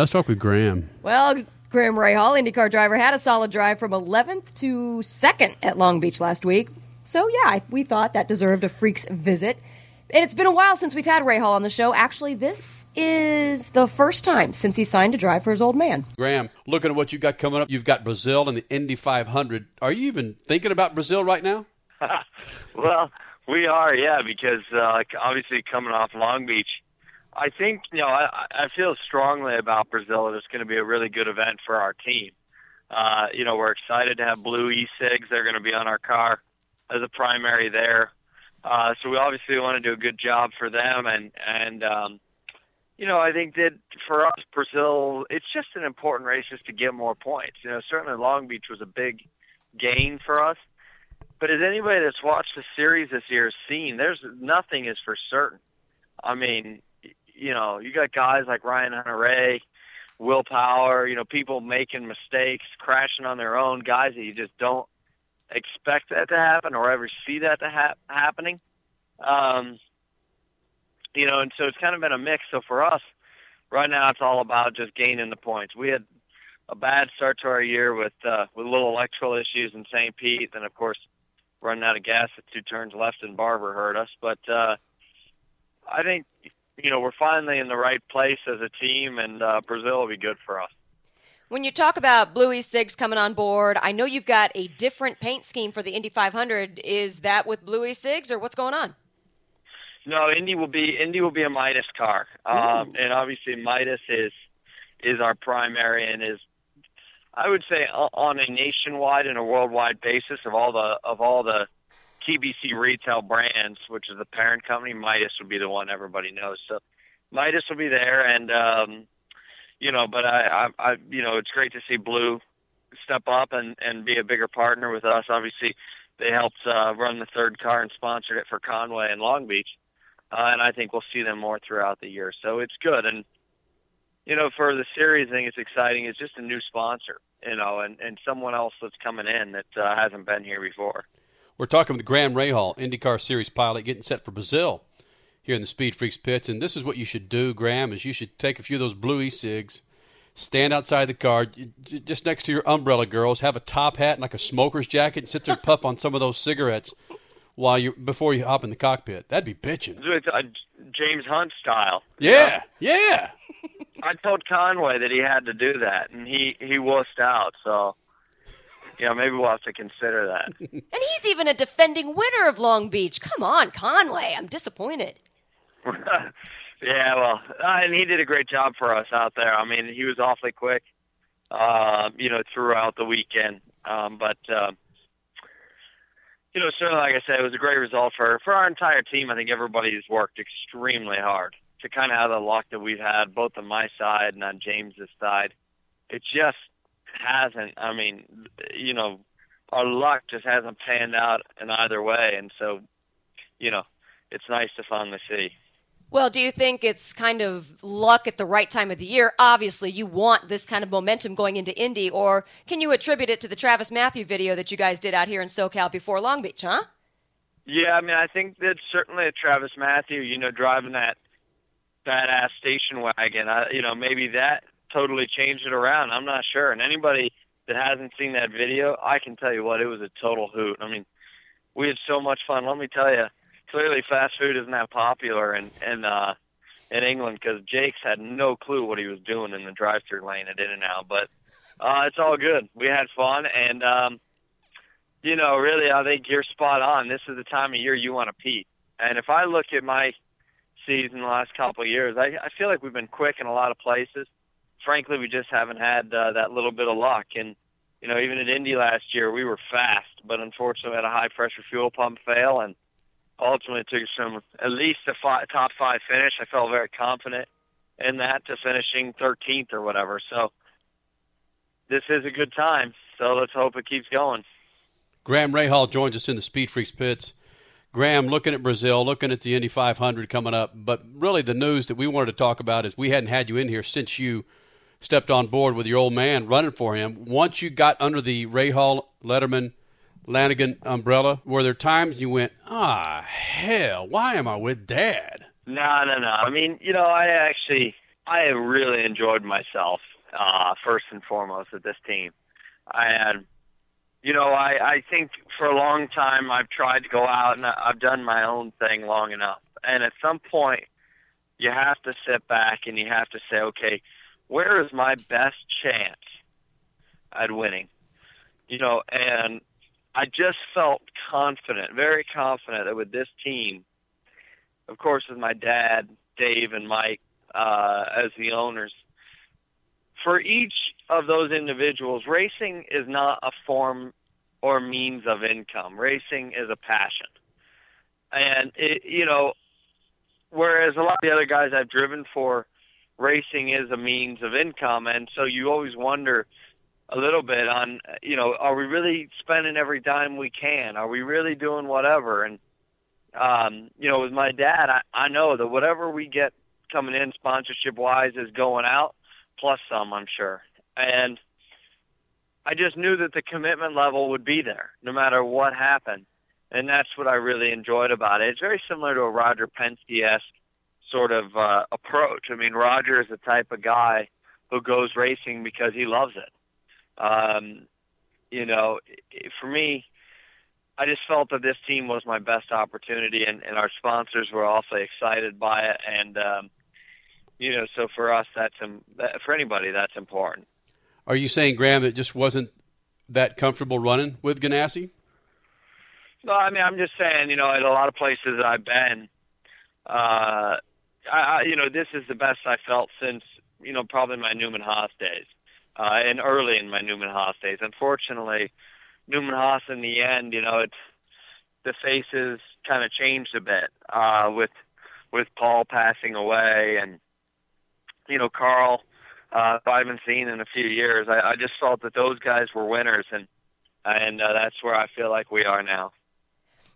Let's talk with Graham. Well, Graham Rahal, IndyCar driver, had a solid drive from 11th to 2nd at Long Beach last week. So, yeah, we thought that deserved a Freaks visit. And it's been a while since we've had Rahal on the show. Actually, this is the first time since he signed to drive for his old man. Graham, looking at what you've got coming up, you've got Brazil and the Indy 500. Are you even thinking about Brazil right now? well, we are, yeah, because uh, obviously coming off Long Beach, I think you know I, I feel strongly about Brazil. It's going to be a really good event for our team. Uh, you know, we're excited to have Blue E-Cigs. They're going to be on our car as a primary there. Uh, so we obviously want to do a good job for them, and and um, you know I think that for us Brazil, it's just an important race just to get more points. You know, certainly Long Beach was a big gain for us, but as anybody that's watched the series this year has seen, there's nothing is for certain. I mean, you know, you got guys like Ryan Hunter-Reay, Will Power, you know, people making mistakes, crashing on their own, guys that you just don't expect that to happen or ever see that to ha- happening. Um, you know, and so it's kind of been a mix. So for us, right now, it's all about just gaining the points. We had a bad start to our year with uh, with little electrical issues in St. Pete, and of course, running out of gas at two turns left in Barber hurt us. But uh, I think you know, we're finally in the right place as a team, and uh, Brazil will be good for us. When you talk about Bluey E-Cigs coming on board, I know you've got a different paint scheme for the Indy 500. Is that with Bluey E-Cigs, or what's going on? No, Indy will be Indy will be a Midas car, um, and obviously Midas is is our primary and is I would say on a nationwide and a worldwide basis of all the of all the TBC Retail Brands, which is the parent company, Midas would be the one everybody knows. So Midas will be there, and um, you know, but I, I, I, you know, it's great to see Blue step up and and be a bigger partner with us. Obviously, they helped uh, run the third car and sponsored it for Conway and Long Beach, uh, and I think we'll see them more throughout the year. So it's good, and you know, for the series, I think it's exciting. It's just a new sponsor, you know, and and someone else that's coming in that uh, hasn't been here before. We're talking with Graham Rahal, IndyCar Series pilot, getting set for Brazil here in the Speed Freaks pits. And this is what you should do, Graham: is you should take a few of those blue e-cigs, stand outside the car, just next to your umbrella, girls, have a top hat and like a smoker's jacket, and sit there and puff on some of those cigarettes while you before you hop in the cockpit. That'd be bitching. It's a uh, James Hunt style. Yeah, uh, yeah. I told Conway that he had to do that, and he he wussed out. So yeah, maybe we'll have to consider that. and he's even a defending winner of Long Beach. Come on, Conway. I'm disappointed. yeah, well, uh, and he did a great job for us out there. I mean, he was awfully quick, uh, you know, throughout the weekend. Um, but, uh, you know, certainly, like I said, it was a great result for, for our entire team. I think everybody's worked extremely hard to kind of have the luck that we've had, both on my side and on James's side. It just hasn't. I mean, you know, our luck just hasn't panned out in either way, and so, you know, it's nice to finally see. Well, do you think it's kind of luck at the right time of the year? Obviously, you want this kind of momentum going into Indy, or can you attribute it to the TravisMathew video that you guys did out here in SoCal before Long Beach, huh? Yeah, I mean, I think that's certainly a TravisMathew, you know, driving that badass station wagon. I, you know, maybe that totally changed it around. I'm not sure. And anybody that hasn't seen that video, I can tell you what, it was a total hoot. I mean, we had so much fun. Let me tell you, clearly fast food isn't that popular in in uh, in England because Jakes had no clue what he was doing in the drive-through lane at In-N-Out. But uh, it's all good. We had fun, and um, you know, really, I think you're spot on. This is the time of year you want to peak. And if I look at my season the last couple of years, I, I feel like we've been quick in a lot of places frankly, we just haven't had uh, that little bit of luck. And you know, even at Indy last year, we were fast, but unfortunately, had a high pressure fuel pump fail, and ultimately took some at least a five, top five finish. I felt very confident in that to finishing 13th or whatever. So this is a good time. So let's hope it keeps going. Graham Rahal joins us in the Speed Freaks pits. Graham, looking at Brazil, looking at the Indy 500 coming up, but really the news that we wanted to talk about is we hadn't had you in here since you stepped on board with your old man running for him. Once you got under the Rahal, Letterman, Lanigan umbrella, were there times you went, ah, hell, why am I with Dad? No, no, no. I mean, you know, I actually, I really enjoyed myself uh, first and foremost with this team. I had, you know, I, I think for a long time I've tried to go out and I've done my own thing long enough. And at some point, you have to sit back and you have to say, okay, where is my best chance at winning? You know, and I just felt confident, very confident that with this team, of course, with my dad, Dave, and Mike uh, as the owners, for each of those individuals, racing is not a form or means of income. Racing is a passion. And, it, you know, whereas a lot of the other guys I've driven for, racing is a means of income. And so you always wonder a little bit on, you know, are we really spending every dime we can? Are we really doing whatever? And, um, you know, with my dad, I, I know that whatever we get coming in sponsorship-wise is going out, plus some, I'm sure. And I just knew that the commitment level would be there no matter what happened. And that's what I really enjoyed about it. It's very similar to a Roger Penske-esque sort of uh, approach. I mean, Roger is the type of guy who goes racing because he loves it. Um, you know, for me, I just felt that this team was my best opportunity, and, and our sponsors were also excited by it. And um, you know, so for us, that's for anybody, that's important. Are you saying, Graham, it just wasn't that comfortable running with Ganassi? No, I mean, I'm just saying, you know, at a lot of places I've been, uh, I, you know, this is the best I felt since, you know, probably my Newman Haas days, uh, and early in my Newman Haas days. Unfortunately, Newman Haas in the end, you know, it's the faces kind of changed a bit uh, with with Paul passing away, and you know, Carl, uh, I haven't seen in a few years. I, I just felt that those guys were winners, and and uh, that's where I feel like we are now.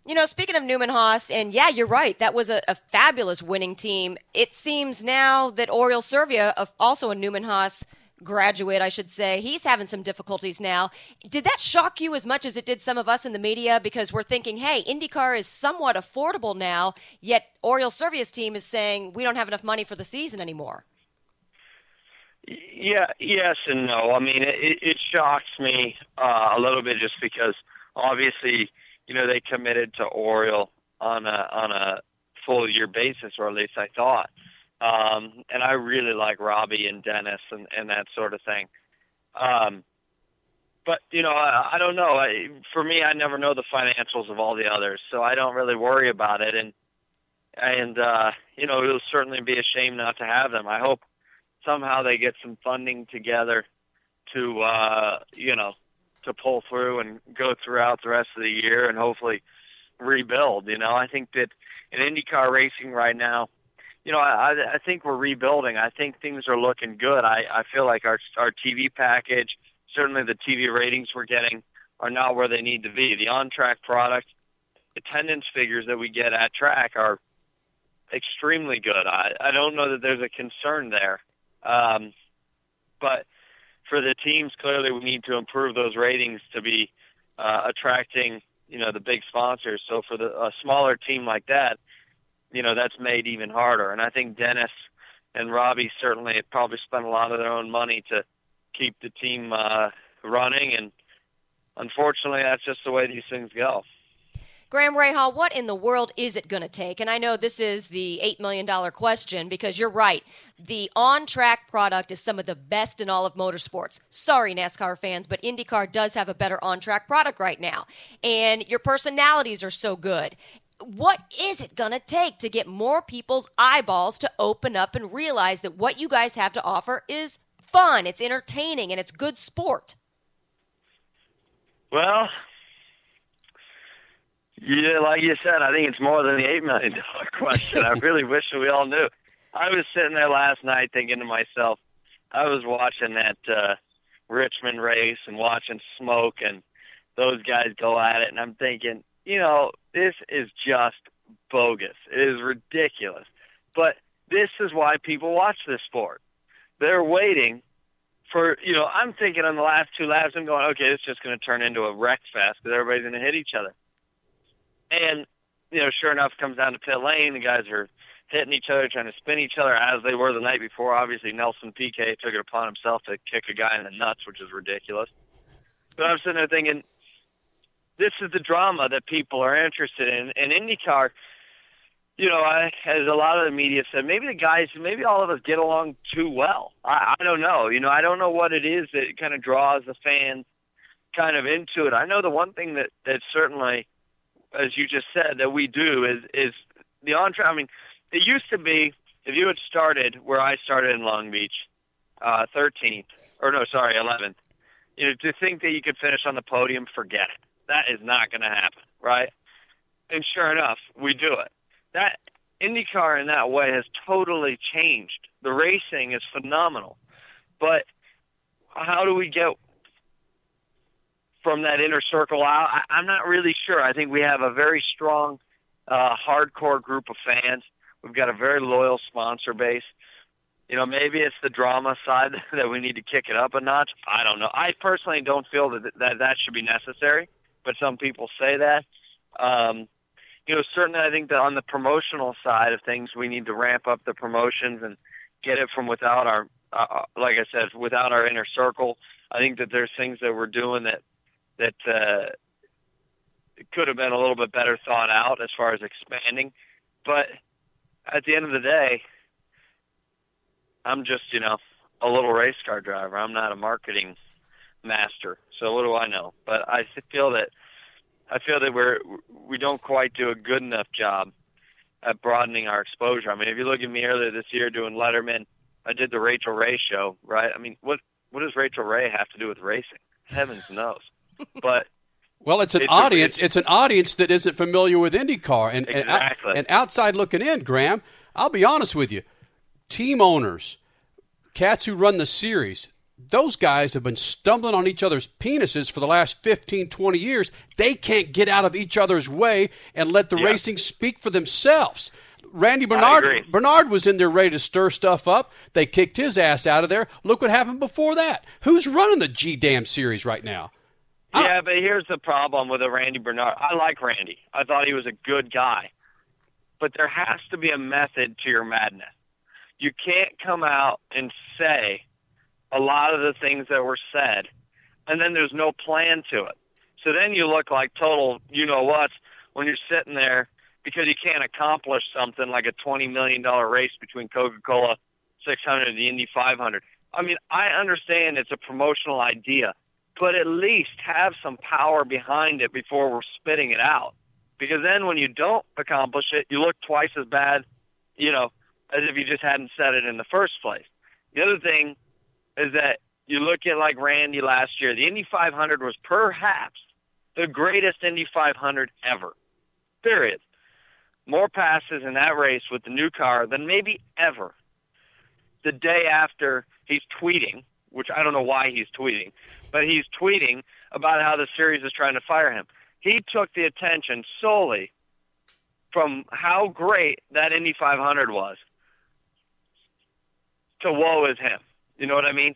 You know, speaking of Newman Haas, and yeah, you're right. That was a, a fabulous winning team. It seems now that Oriol Servia, also a Newman Haas graduate, I should say, he's having some difficulties now. Did that shock you as much as it did some of us in the media? Because we're thinking, hey, IndyCar is somewhat affordable now, yet Oriol Servia's team is saying we don't have enough money for the season anymore. Yeah, yes and no. I mean, it, it shocks me uh, a little bit just because obviously – you know, they committed to Oriol on a on a full year basis, or at least I thought. Um, and I really like Robbie and Dennis and, and that sort of thing. Um, but you know, I, I don't know. I, for me, I never know the financials of all the others, so I don't really worry about it. And and uh, you know, it'll certainly be a shame not to have them. I hope somehow they get some funding together to uh, you know to pull through and go throughout the rest of the year and hopefully rebuild. You know, I think that in IndyCar racing right now, you know, I, I think we're rebuilding. I think things are looking good. I, I feel like our our TV package, certainly the TV ratings we're getting, are not where they need to be. The on-track product, attendance figures that we get at track are extremely good. I, I don't know that there's a concern there, um, but for the teams, clearly we need to improve those ratings to be uh, attracting, you know, the big sponsors. So for the a smaller team like that, you know, that's made even harder. And I think Dennis and Robbie certainly probably spent a lot of their own money to keep the team uh, running. And unfortunately, that's just the way these things go. Graham Rahal, what in the world is it going to take? And I know this is the $8 million question because you're right. The on track product is some of the best in all of motorsports. Sorry, NASCAR fans, but IndyCar does have a better on track product right now. And your personalities are so good. What is it going to take to get more people's eyeballs to open up and realize that what you guys have to offer is fun, it's entertaining, and it's good sport? Well, yeah, like you said, I think it's more than the eight million dollar question. I really wish we all knew. I was sitting there last night thinking to myself, I was watching that uh, Richmond race and watching Smoke and those guys go at it, and I'm thinking, you know, this is just bogus. It is ridiculous. But this is why people watch this sport. They're waiting for, you know, I'm thinking on the last two laps, I'm going, okay, it's just going to turn into a wreck fest because everybody's going to hit each other. And, you know, sure enough, comes down to pit lane. The guys are hitting each other, trying to spin each other as they were the night before. Obviously, Nelson Piquet took it upon himself to kick a guy in the nuts, which is ridiculous. But I'm sitting there thinking, this is the drama that people are interested in. And IndyCar, you know, I, as a lot of the media said, maybe the guys, maybe all of us get along too well. I, I don't know. You know, I don't know what it is that kind of draws the fans kind of into it. I know the one thing that that certainly, as you just said, that we do is is the on. I mean, it used to be if you had started where I started in Long Beach, uh, 13th or no, sorry, 11th. You know, to think that you could finish on the podium, forget it. That is not going to happen, right? And sure enough, we do it. That IndyCar in that way has totally changed. The racing is phenomenal, but how do we get from that inner circle out? I, I'm not really sure. I think we have a very strong, uh, hardcore group of fans. We've got a very loyal sponsor base. You know, maybe it's the drama side that we need to kick it up a notch. I don't know. I personally don't feel that that, that should be necessary, but some people say that. Um, you know, certainly I think that on the promotional side of things, we need to ramp up the promotions and get it from without our, uh, uh like I said, without our inner circle. I think that there's things that we're doing that that uh, could have been a little bit better thought out as far as expanding. But at the end of the day, I'm just, you know, a little race car driver. I'm not a marketing master. So what do I know? But I feel that I feel that we're we don't quite do a good enough job at broadening our exposure. I mean, if you look at me earlier this year doing Letterman, I did the Rachael Ray show, right? I mean, what what does Rachael Ray have to do with racing? Heavens knows. But well, it's an It's a- audience. it's- it's an audience that isn't familiar with IndyCar, and and, Exactly. and outside looking in, Graham. I'll be honest with you, team owners, cats who run the series, those guys have been stumbling on each other's penises for the last 15, 20 years. They can't get out of each other's way and let the Yeah. racing speak for themselves. Randy Bernard. Bernard was in there ready to stir stuff up. They kicked his ass out of there. Look what happened before that. Who's running the G damn series right now? Ah. Yeah, but here's the problem with a Randy Bernard. I like Randy. I thought he was a good guy. But there has to be a method to your madness. You can't come out and say a lot of the things that were said, and then there's no plan to it. So then you look like total you know what when you're sitting there because you can't accomplish something like a $20 million race between Coca-Cola 600 and the Indy 500. I mean, I understand it's a promotional idea but at least have some power behind it before we're spitting it out. Because then when you don't accomplish it, you look twice as bad, you know, as if you just hadn't said it in the first place. The other thing is that you look at like Randy last year, the Indy 500 was perhaps the greatest Indy 500 ever. Period. More passes in that race with the new car than maybe ever. The day after he's tweeting, which I don't know why he's tweeting, but he's tweeting about how the series is trying to fire him. He took the attention solely from how great that Indy 500 was to woe is him. You know what I mean?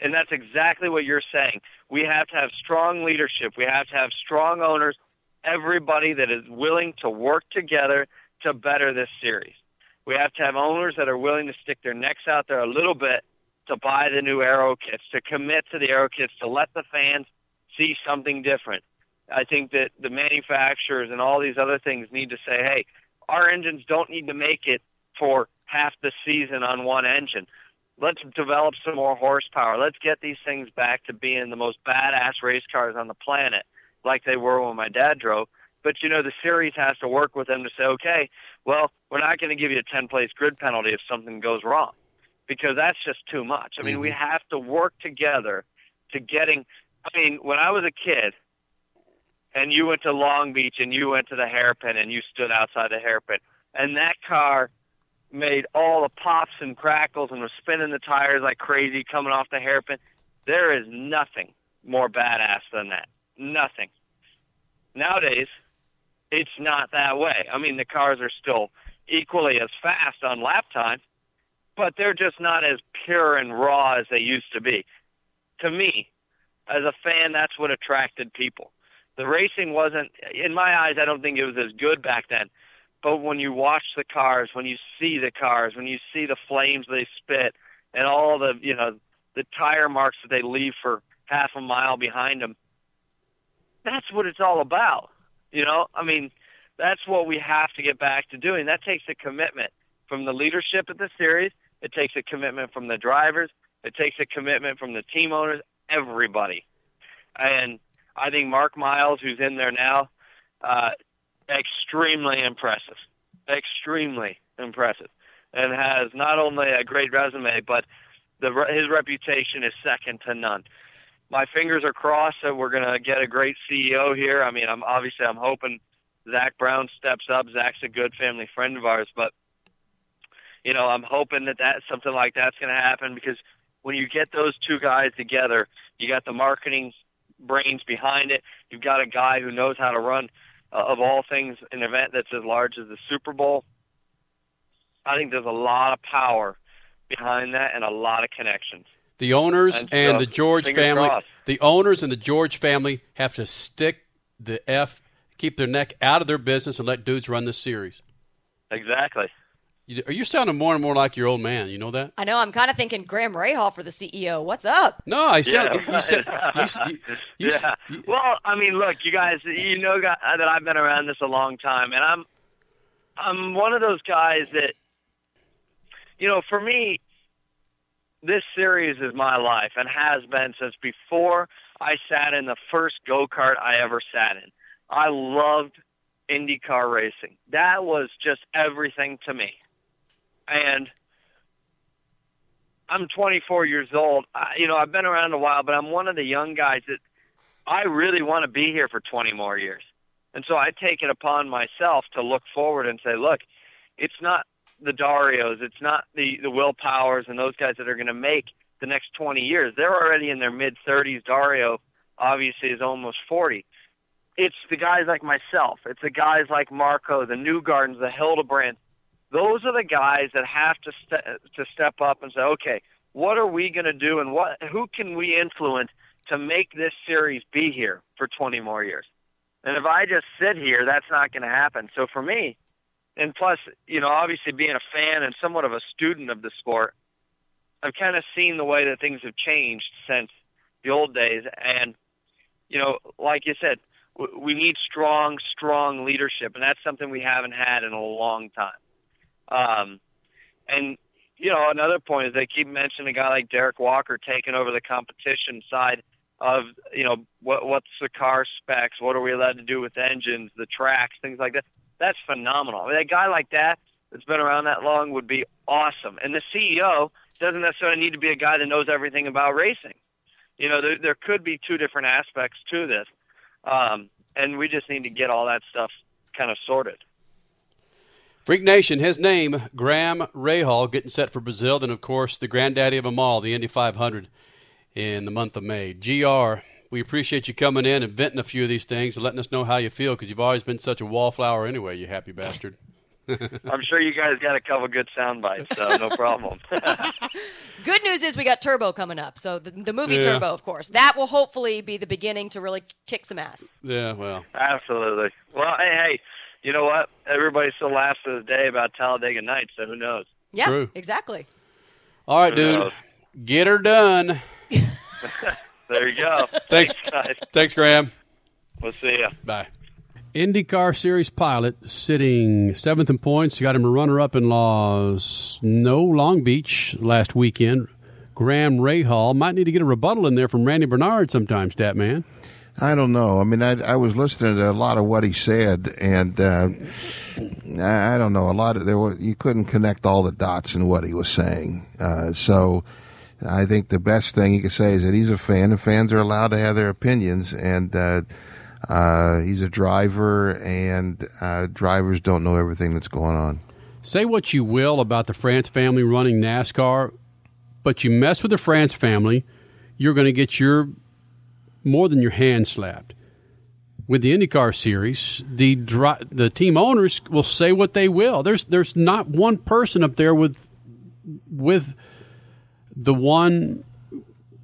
And that's exactly what you're saying. We have to have strong leadership. We have to have strong owners, everybody that is willing to work together to better this series. We have to have owners that are willing to stick their necks out there a little bit to buy the new aero kits, to commit to the aero kits, to let the fans see something different. I think that the manufacturers and all these other things need to say, hey, our engines don't need to make it for half the season on one engine. Let's develop some more horsepower. Let's get these things back to being the most badass race cars on the planet like they were when my dad drove. But, you know, the series has to work with them to say, okay, well, we're not going to give you a 10-place grid penalty if something goes wrong because that's just too much. I mean, we mm-hmm. have to work together to getting. I mean, when I was a kid, and you went to Long Beach and you went to the hairpin and you stood outside the hairpin, and that car made all the pops and crackles and was spinning the tires like crazy coming off the hairpin. There is nothing more badass than that. Nothing. Nowadays, it's not that way. I mean, the cars are still equally as fast on lap time, but they're just not as pure and raw as they used to be. To me, as a fan, that's what attracted people. The racing wasn't, in my eyes, I don't think it was as good back then, but when you watch the cars, when you see the cars, when you see the flames they spit, and all the you know the tire marks that they leave for half a mile behind them, that's what it's all about. You know, I mean, that's what we have to get back to doing. That takes a commitment from the leadership of the series. It takes a commitment from the drivers. It takes a commitment from the team owners, everybody. And I think Mark Miles, who's in there now, uh, extremely impressive, extremely impressive, and has not only a great resume, but the, his reputation is second to none. My fingers are crossed that we're going to get a great CEO here. I mean, I'm obviously I'm hoping Zak Brown steps up. Zak's a good family friend of ours, but you know, I'm hoping that that something like that's going to happen because when you get those two guys together, you got the marketing brains behind it. You've got a guy who knows how to run, uh, of all things, an event that's as large as the Super Bowl. I think there's a lot of power behind that and a lot of connections. The owners and, and the George family, crossed. the owners and the George family have to stick the f, keep their neck out of their business, and let dudes run this series. Exactly. You, are you sounding more and more like your old man? You know that? I know. I'm kind of thinking Graham Rahal for the CEO. What's up? No, I said Yeah. you said you, you, you, yeah. you- well, I mean, look, you guys, you know that I've been around this a long time, and I'm, I'm one of those guys that, you know, for me, this series is my life and has been since before I sat in the first go kart I ever sat in. I loved IndyCar racing. That was just everything to me, and I'm 24 years old. I, you know, I've been around a while, but I'm one of the young guys that I really want to be here for 20 more years. And so I take it upon myself to look forward and say, look, it's not the Darios, it's not the, the Will Powers and those guys that are going to make the next 20 years. They're already in their mid-30s. Dario obviously is almost 40. It's the guys like myself. It's the guys like Marco, the Newgardens, the Hildebrand. Those are the guys that have to ste- to step up and say, okay, what are we going to do, and what who can we influence to make this series be here for 20 more years? And if I just sit here, that's not going to happen. So for me, and plus, you know, obviously being a fan and somewhat of a student of the sport, I've kind of seen the way that things have changed since the old days. And, you know, like you said, we need strong, strong leadership, and that's something we haven't had in a long time. Um, and, you know, another point is they keep mentioning a guy like Derrick Walker taking over the competition side of, you know, what, what's the car specs, what are we allowed to do with engines, the tracks, things like that. That's phenomenal. I mean, a guy like that that's been around that long would be awesome. And the CEO doesn't necessarily need to be a guy that knows everything about racing. You know, there, there could be two different aspects to this. Um, and we just need to get all that stuff kind of sorted. Freak Nation, his name, Graham Rahal, getting set for Brazil. Then, of course, the granddaddy of them all, the Indy 500 in the month of May. GR, we appreciate you coming in and venting a few of these things and letting us know how you feel because you've always been such a wallflower anyway, you happy bastard. I'm sure you guys got a couple good sound bites, so no problem. Good news is we got Turbo coming up. So the, the movie Yeah. Turbo, of course, that will hopefully be the beginning to really kick some ass. Yeah, well, Absolutely. Well, hey, hey, you know what? Everybody still laughs to this day about Talladega Nights, so who knows? Yeah, True. exactly. all right, Who dude, knows? get her done. There you go. Thanks. guys. Thanks, Graham. We'll see you. Bye. IndyCar Series pilot sitting seventh in points. Got him a runner up in Laws. No Long Beach last weekend. Graham Rahal might need to get a rebuttal in there from Randy Bernard sometime, stat man. I don't know. I mean, I, I was listening to a lot of what he said, and uh, I, I don't know. A lot of there were you couldn't connect all the dots in what he was saying. Uh, so, I think the best thing you could say is that he's a fan, and fans are allowed to have their opinions. And uh, uh, he's a driver, and uh, drivers don't know everything that's going on. Say what you will about the France family running NASCAR, but you mess with the France family, you're going to get your more than your hand slapped. With the IndyCar series, the dri- the team owners will say what they will. There's there's not one person up there with with the one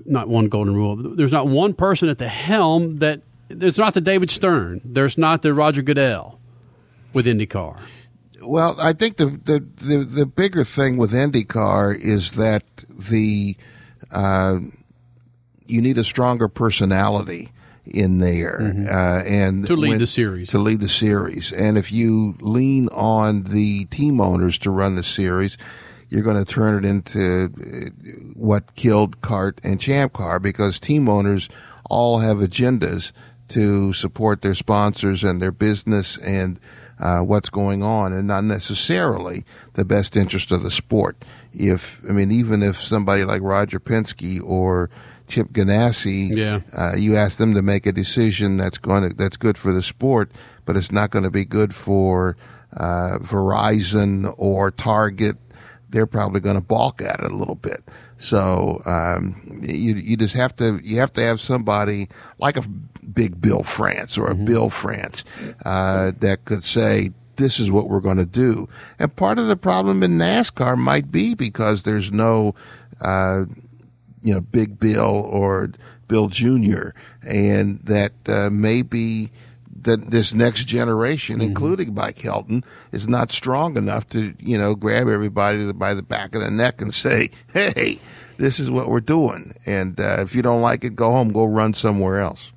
not one golden rule. There's not one person at the helm that there's not the David Stern. There's not the Roger Goodell with IndyCar. Well, I think the, the, the, the bigger thing with IndyCar is that the uh, you need a stronger personality in there uh, and Mm-hmm. To lead when- the series. to lead the series. And if you lean on the team owners to run the series, you're going to turn it into uh, what killed CART and Champ Car because team owners all have agendas to support their sponsors and their business and uh, what's going on, and not necessarily the best interest of the sport. If I mean, even if somebody like Roger Penske or Chip Ganassi Yeah. uh, you ask them to make a decision that's going to that's good for the sport, but it's not going to be good for uh, Verizon or Target. They're probably going to balk at it a little bit. So um, you you just have to you have to have somebody like a big Bill France or a Bill France uh, that could say this is what we're going to do. And part of the problem in NASCAR might be because there's no uh, you know, Big Bill or Bill Jr., and that uh, maybe that this next generation, including Mike Helton, is not strong enough to, you know, grab everybody by the back of the neck and say, hey, this is what we're doing. And uh, if you don't like it, go home, go run somewhere else.